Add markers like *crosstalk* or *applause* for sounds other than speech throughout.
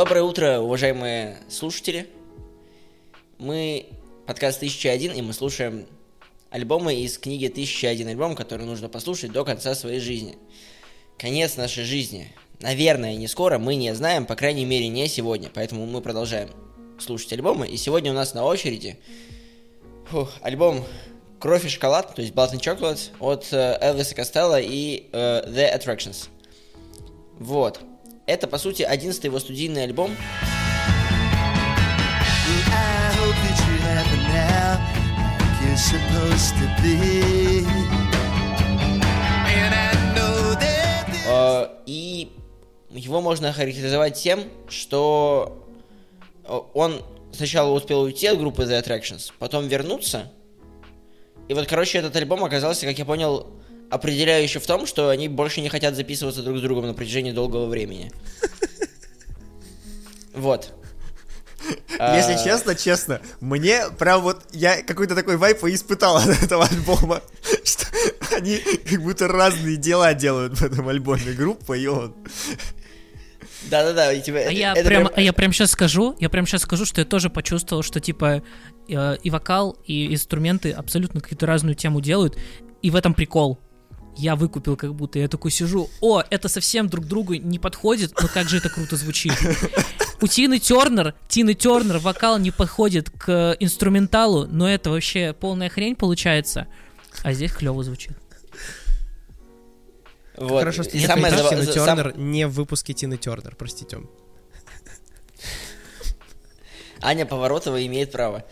Доброе утро, уважаемые слушатели. Мы подкаст 1001, и мы слушаем альбомы из книги 1001 альбом, который нужно послушать до конца своей жизни. Конец нашей жизни. Наверное, не скоро, мы не знаем, по крайней мере, не сегодня. Поэтому мы продолжаем слушать альбомы. И сегодня у нас на очереди фух, альбом «Кровь и шоколад», то есть Blood and Chocolate от э, Элвиса Костелла и э, The Attractions. Вот. Это, по сути, одиннадцатый его студийный альбом. Э, И его можно характеризовать тем, что э, он сначала успел уйти от группы The Attractions, потом вернуться. И вот, короче, этот альбом оказался, как я понял, определяющий в том, что они больше не хотят записываться друг с другом на протяжении долгого времени. Вот. *laughs* Если А, честно, честно, мне прям вот я какой-то такой вайп и испытал *laughs* от этого альбома, *laughs* что они как будто разные дела делают в этом альбоме группа, и он. Да-да-да, и тебя... А это- я, это прям, а я прям сейчас скажу, я прям сейчас скажу, что я тоже почувствовал, что типа э, и вокал, и инструменты абсолютно какую-то разную тему делают, и в этом прикол. Я выкупил как будто, я такой сижу, о, это совсем друг другу не подходит, но как же это круто звучит. У Тины Тернер, Тины Тернер вокал не подходит к инструменталу, но это вообще полная хрень получается, а здесь клево звучит. Вот. Хорошо, что не самое поиграл зава- Тины за- сам- Тернер не в выпуске Тины Тернер, прости, Тём. Аня Поворотова имеет право.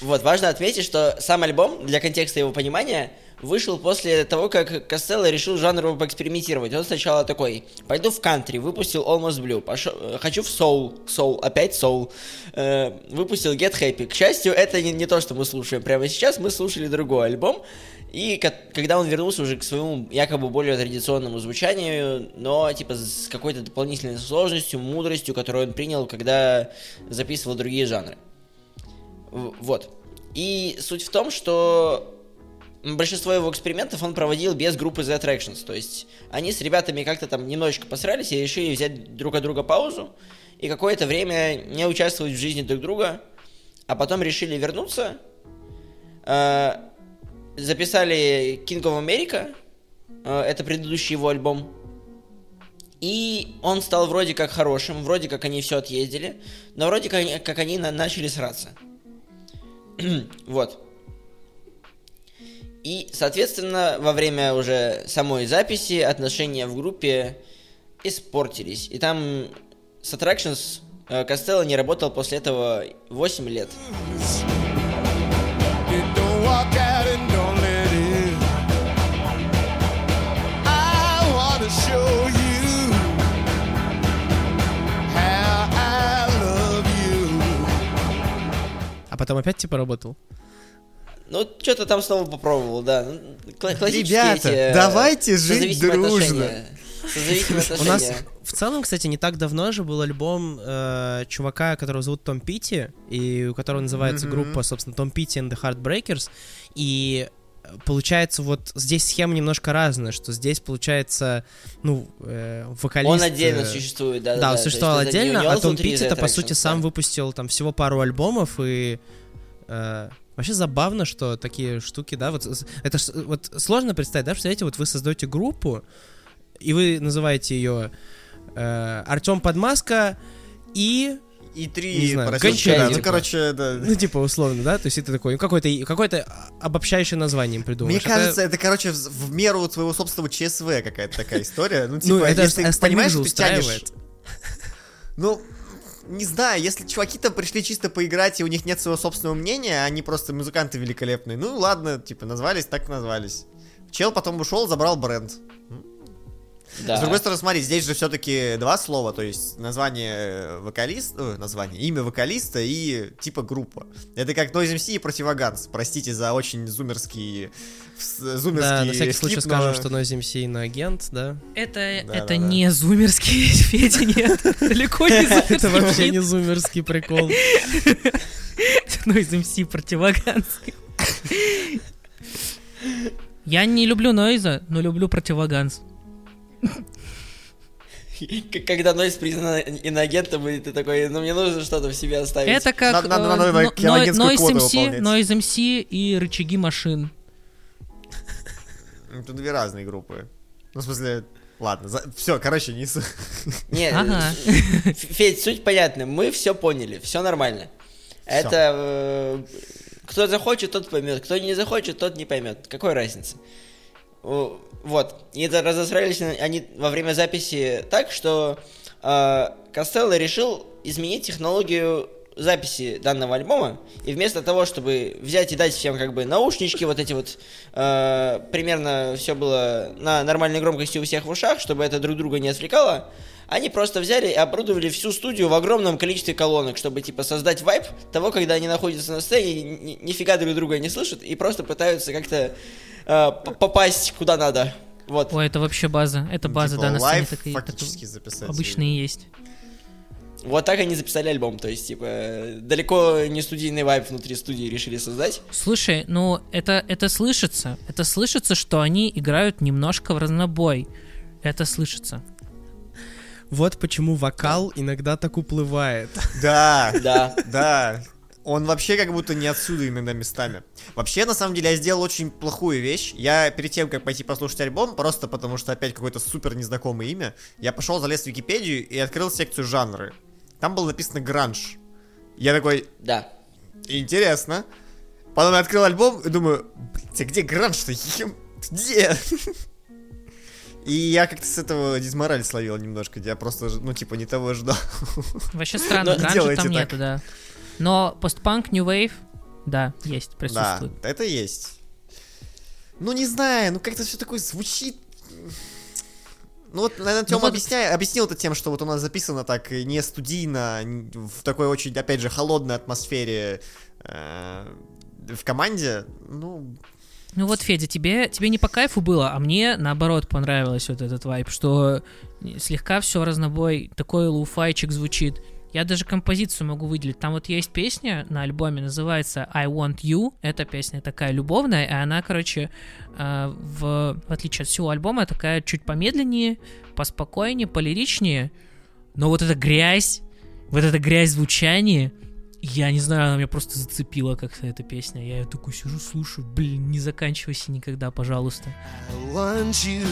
Вот, важно отметить, что сам альбом, для контекста его понимания, вышел после того, как Костелло решил жанрово поэкспериментировать. Он сначала такой, пойду в кантри, выпустил Almost Blue, пошел, э, хочу в соул, соул, опять соул, Э, выпустил Get Happy. К счастью, это не, не то, что мы слушаем прямо сейчас, мы слушали другой альбом, и ко- когда он вернулся уже к своему якобы более традиционному звучанию, но типа с какой-то дополнительной сложностью, мудростью, которую он принял, когда записывал другие жанры. Вот. И суть в том, что большинство его экспериментов он проводил без группы The Attractions. То есть они с ребятами как-то там немножечко посрались и решили взять друг от друга паузу и какое-то время не участвовать в жизни друг друга, а потом решили вернуться, э, записали King of America, э, это предыдущий его альбом, и он стал вроде как хорошим, вроде как они все отъездили, но вроде как, как они на- начали сраться. *clears throat* вот. И, соответственно, во время уже самой записи отношения в группе испортились. И там с Attractions э, Костелло не работал после этого 8 лет. Потом опять типа работал? Ну, что-то там снова попробовал, да. Ну, кла- Ребята, эти, э, давайте жить дружно. У нас в целом, кстати, не так давно же был альбом э, чувака, которого зовут Том Питти, и у которого называется Мгм. группа, собственно, Том Питти and the Heartbreakers. И получается, вот здесь схема немножко разная, что здесь получается, ну, э, вокалист... Он отдельно э, существует, да, Да, он то есть существовал не- отдельно, он а Том Питти это, по сути, сам да. выпустил там всего пару альбомов, и э, вообще забавно, что такие штуки, да, вот это вот сложно представить, да, представляете, вот вы создаете группу, и вы называете ее э, Артем Подмаска и И три поросенка, да, Ну, короче, да. ну типа условно, да, то есть это такой ну, какое-то какое-то обобщающее название им Мне кажется, это, короче, в, меру твоего собственного ЧСВ какая-то такая история. Ну, *laughs* ну типа, если ты понимаешь, что ты тянешь... Ну, не знаю, если чуваки там пришли чисто поиграть, и у них нет своего собственного мнения, а они просто музыканты великолепные, ну ладно, типа, назвались, так назвались. Чел потом ушел, забрал бренд. Да. С другой стороны, смотри, здесь же все-таки два слова, то есть название вокалиста, название, имя вокалиста и типа группа. Это как Noise MC и Противоганс. Простите за очень зумерский, зумерский Да, на всякий случай скип, но- скажем, что Noise MC иноагент, да. Это, Да, это да, да. не зумерский, *laughs* Федя, нет, далеко не *laughs* зумерский. Это вообще не зумерский прикол. *laughs* Из МС противоганс. Я не люблю Нойза, но люблю противоганс. Когда Нойс признан иноагентом, и ты такой, ну мне нужно что-то в себе оставить. Это как Надо- надо на новой но- кианогенскую Noise квоту MC, выполнять. Noise MC и рычаги машин. *laughs* Это две разные группы. Ну, в смысле, ладно, все, короче, не... *laughs* Нет, Ага. Федь, суть понятна, мы все поняли, все нормально. Это э, кто захочет, тот поймет, кто не захочет, тот не поймет. Какой разницы? Вот. И это разосрались они во время записи так, что э, Костелло решил изменить технологию записи данного альбома, и вместо того, чтобы взять и дать всем как бы наушнички, вот эти вот, э, примерно все было на нормальной громкости у всех в ушах, чтобы это друг друга не отвлекало, они просто взяли и оборудовали всю студию в огромном количестве колонок, чтобы, типа, создать вайп того, когда они находятся на сцене, ни- нифига друг друга не слышат, и просто пытаются как-то э, попасть куда надо. Вот. Ой, это вообще база. Это база, Типа, да, на сцене такие. фактически записать. Обычно и есть. Вот так они записали альбом, то есть, типа, далеко не студийный вайп внутри студии решили создать. Слушай, ну это, это слышится. Это слышится, что они играют немножко в разнобой. Это слышится. Вот почему вокал иногда так уплывает. Да, Да. да. Он вообще как будто не отсюда иногда местами. Вообще, на самом деле, я сделал очень плохую вещь. Я перед тем, как пойти послушать альбом, просто потому что опять какое-то супер незнакомое имя, я пошел, залез в Википедию и открыл секцию жанры. Там было написано гранж. Я такой, Да. интересно. Потом я открыл альбом и думаю, блядь, а где гранж-то? Где? И я как-то с этого дизмораль словил немножко. Я просто, ну, типа, не того ждал. Вообще странно, *laughs* Ну, гранжа там нету, да. Но постпанк, New Wave, да, есть, Да, присутствует. это есть. Ну, не знаю, ну как-то все такое звучит... Ну вот, наверное, Тёма вот- объясняя- объяснил это тем, что вот у нас записано так не студийно, в такой очень, опять же, холодной атмосфере э, в команде. Ну, Ну вот, Федя, тебе, тебе не по кайфу было, а мне, наоборот, понравилось вот этот вайп, что слегка все разнобой, такой луфайчик звучит. Я даже композицию могу выделить. Там вот есть песня на альбоме, называется I Want You. Эта песня такая любовная, и она, короче, э, в, в отличие от всего альбома, такая чуть помедленнее, поспокойнее, полиричнее. Но вот эта грязь, вот эта грязь звучания, я не знаю, она меня просто зацепила как-то эта песня. Я ее такой сижу, слушаю, блин, не заканчивайся никогда, пожалуйста. You.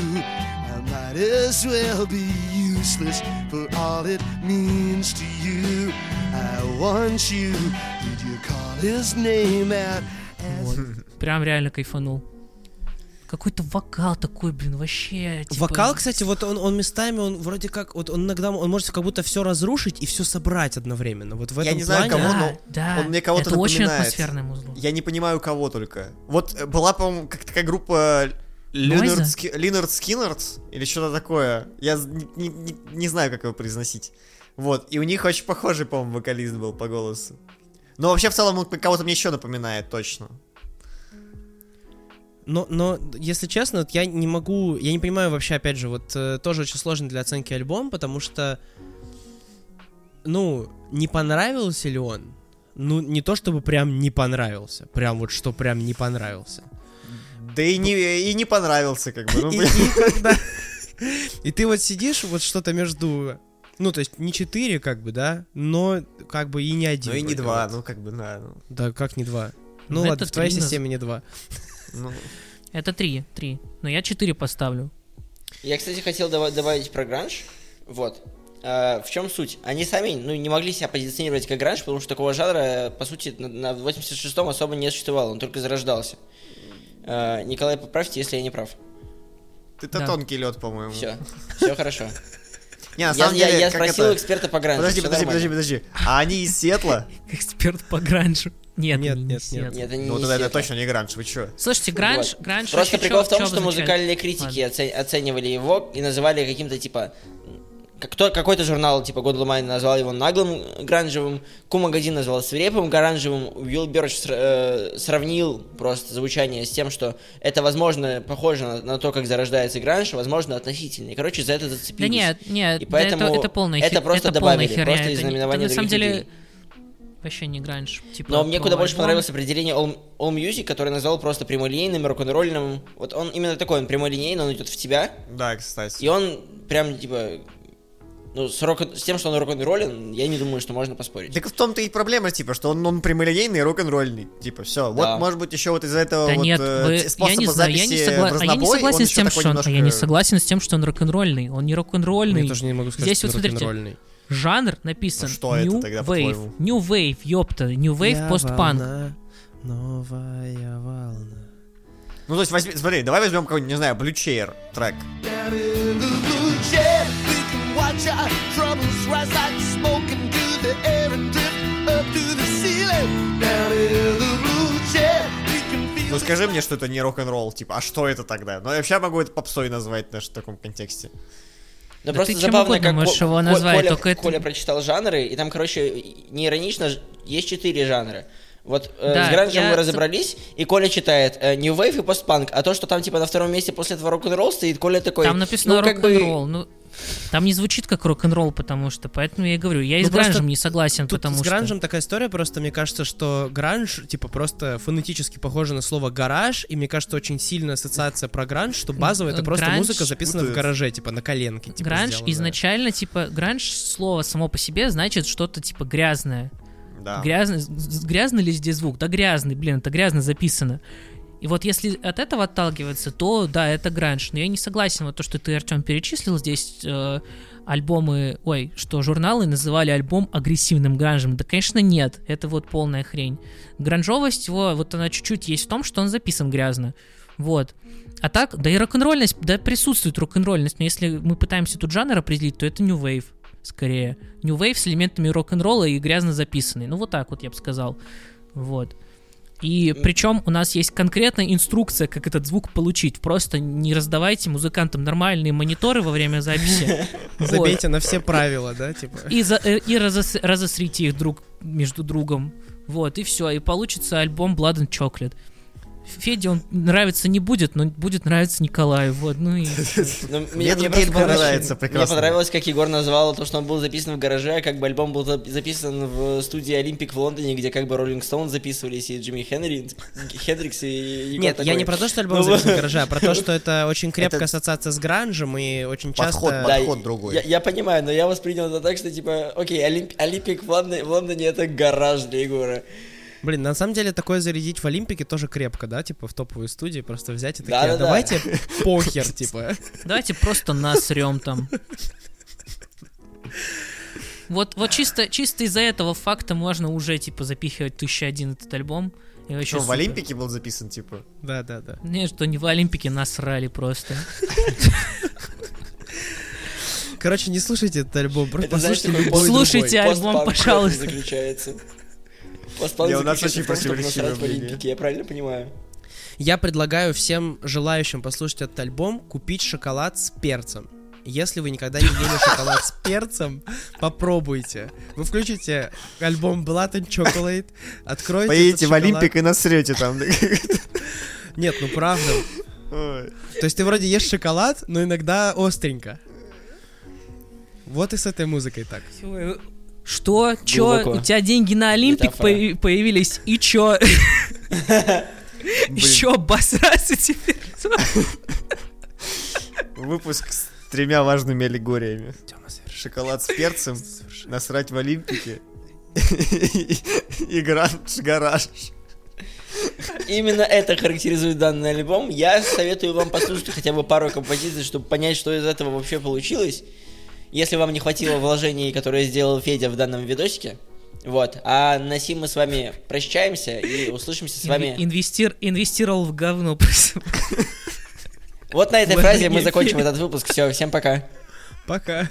Well you. You. Вот. Прям реально кайфанул. Какой-то вокал такой, блин, вообще. типа, Вокал, кстати, вот он, он местами, он вроде как, вот он иногда, он может как будто все разрушить и все собрать одновременно. Вот в Я этом не знаю, плане- кого, Да, но да. он мне кого-то Это очень напоминает. атмосферное музло. я не понимаю, кого только. Вот э, была, по-моему, как такая группа Линард, Нойза? Ски- Линард Скиннерд или что-то такое. Я не, не- не- не знаю, как его произносить. Вот, и у них очень похожий, по-моему, вокалист был по голосу. Но вообще, в целом, он кого-то мне еще напоминает, точно. Но, но, если честно, вот я не могу, я не понимаю вообще, опять же, вот э, тоже очень сложно для оценки альбом, потому что, ну, не понравился ли он? Ну, не то чтобы прям не понравился, прям вот что прям не понравился. Да и не, и не понравился, как бы. Ну, И, и когда- и ты вот сидишь вот что-то между, ну, то есть не 4, как бы, да, но как бы и не один. Ну и не вроде два, вот. ну как бы, да. ну, Да, как не два? Ну Ну, ладно, в твоей системе не два. Ну. Это три, три. Но я четыре поставлю. Я, кстати, хотел добавить про гранж. Вот. А, в чем суть? Они сами ну, не могли себя позиционировать как гранж, потому что такого жанра, по сути, на, на 86-м особо не существовало, он только зарождался. А, Николай, поправьте, если я не прав. Это Да. тонкий лед, по-моему. Все, все хорошо. *laughs* Не, на Я, самом я- деле, я как спросил это- эксперта по гранжу. Подожди, подожди, подожди, подожди. А они из Сиэтла? *laughs* Эксперт по гранжу. Нет, Нет, нет, нет. Нет, это не Ну, тогда это точно не гранж, вы чё? Слушайте, гранж, Вот. гранж Просто прикол чё- в том, что музыкальные критики оценивали его и называли каким-то типа какой-то журнал, типа God Lumine, назвал его наглым гранжевым, Q-магазин назвал свирепым гранжевым, Уилл Бёрч э, сравнил просто звучание с тем, что это, возможно, похоже на, на то, как зарождается гранж, возможно, относительно. И, короче, за это зацепились. Да нет, нет, И да поэтому это, это полная это хер- просто это добавили, херня. просто это, из знаменования это на самом других деле... людей. вообще не гранж. Типа, Но мне куда больше альбом. понравилось определение All, All Music, который назвал просто прямолинейным, рок-н-ролльным. Вот он именно такой, он прямолинейный, он идет в тебя, Да, кстати. и он прям, типа, ну, с, рок- с тем, что он рок-н-роллен, я не думаю, что можно поспорить. Так в том-то и проблема, типа, что он, он прямолинейный рок-н-ролльный. Типа, все. Да. Вот, может быть, еще вот из-за этого Да вот нет, э, вы- способа я не знаю, я не, согла- в а я не согласен с тем, что он, а я не немножко- согласен с тем, что он рок-н-ролльный. Он не рок-н-ролльный. Я тоже не могу сказать, Здесь что вот он смотрите, рок-н-ролльный. Жанр написан Ну что это New тогда, Wave. по-твоему? New Wave, ёпта. New Wave, постпанк. Новая волна. Ну, то есть, возьми, смотри, давай возьмем какой-нибудь, не знаю, Blue Chair трек. Blue chair, we can watch our troubles rise like smoke into the air and drift up to the ceiling. Down in the blue chair. Ну, скажи мне, что это не рок-н-ролл, типа, а что это тогда? Ну, я вообще могу это попсой назвать даже в таком контексте. Да, Да просто ты чем забавно, угодно как можешь его назвать, Коля, только это- Коля прочитал жанры, и там, короче, не иронично, есть четыре жанра. Вот э, Да, с гранжем я мы разобрались, и Коля читает э, New Wave и постпанк, а то, что там типа на втором месте после этого рок-н-ролл стоит, Коля такой... Там написано ну, как бы- рок-н-ролл. Ну, там не звучит как рок-н-ролл, потому что, поэтому я и говорю, я и Ну, с просто гранжем не согласен, Тут потому с что... гранжем такая история, просто мне кажется, что гранж, типа, просто фонетически похоже на слово гараж, и мне кажется, очень сильная ассоциация про гранж, что базово это просто Гранж музыка записана в гараже, типа, на коленке. Типа, Гранж сделанная. изначально, типа, гранж слово само по себе значит что-то типа грязное. Да. Грязный, с- с- грязный ли здесь звук? Да грязный, блин, это грязно записано. И вот если от этого отталкиваться, то да, это гранж. Но я не согласен, вот то, что ты, Артем, перечислил здесь э, альбомы, ой, что журналы называли альбом агрессивным гранжем. Да, конечно, нет, это вот полная хрень. Гранжовость его, вот она чуть-чуть есть в том, что он записан грязно. Вот. А так, да и рок-н-ролльность, да присутствует рок-н-ролльность, но если мы пытаемся тут жанр определить, то это New Wave, скорее. New Wave с элементами рок-н-ролла и грязно записанный. Ну вот так вот я бы сказал. Вот. И причем у нас есть конкретная инструкция, как этот звук получить. Просто не раздавайте музыкантам нормальные мониторы во время записи. *laughs* Забейте на все правила, да, типа. И, э, разосрите их друг между другом. Вот, и все. И получится альбом Blood and Chocolate. Феде он нравиться не будет, но будет нравиться Николаю. Вот, ну и... *laughs* Ну, Мне понравилось- нравится, Мне понравилось, как Егор назвал то, что он был записан в гараже, а как бы альбом был зап- записан в студии Олимпик в Лондоне, где как бы Роллинг Стоун записывались, и Джимми Хенри, Хендрикс, и Егор Нет, я не про то, что альбом Ну, записан в гараже, а про то, что это очень *laughs* крепкая ассоциация с гранжем и очень Подход, часто... Подход я- другой. Я, я понимаю, но я воспринял это так, что типа, окей, Олимп- Олимпик в Лондоне это гараж для Егора. Блин, на самом деле такое зарядить в Олимпике тоже крепко, да, типа в топовой студии просто взять и такие, Да-да-да. «А давайте похер, *laughs* типа. Давайте просто насрем там. Вот, вот чисто, чисто из-за этого факта можно уже, типа, запихивать 1001 этот альбом. И вообще Что, в супер. Олимпике был записан, типа? Да-да-да. Не, что не в Олимпике насрали просто. Короче, не слушайте этот альбом, просто послушайте Слушайте альбом, пожалуйста. заключается. Не, у нас очень противоречивое насрать в мнение. Олимпике, я правильно понимаю? Я предлагаю всем желающим послушать этот альбом купить шоколад с перцем. Если вы никогда не ели шоколад с перцем, попробуйте. Вы включите альбом Blood and Chocolate, откроете Поедете этот в. Олимпик и насрете там. Нет, ну правда. Ой. То есть ты вроде ешь шоколад, но иногда остренько. Вот и с этой музыкой так. Что? Чё? Глубоко. У тебя деньги на Олимпик появи- появились? И чё? *laughs* И чё, обосраться теперь? Выпуск с тремя важными аллегориями. Шоколад с перцем, насрать в Олимпике и гранж-гараж. Именно это характеризует данный альбом. Я советую вам послушать хотя бы пару композиций, чтобы понять, что из этого вообще получилось. Если вам не хватило вложений, которые сделал Федя в данном видосике. Вот. А на сим мы с вами прощаемся и услышимся с вами. Инвестир, инвестировал в говно. Вот на этой фразе мы закончим этот выпуск. Все, всем пока. Пока.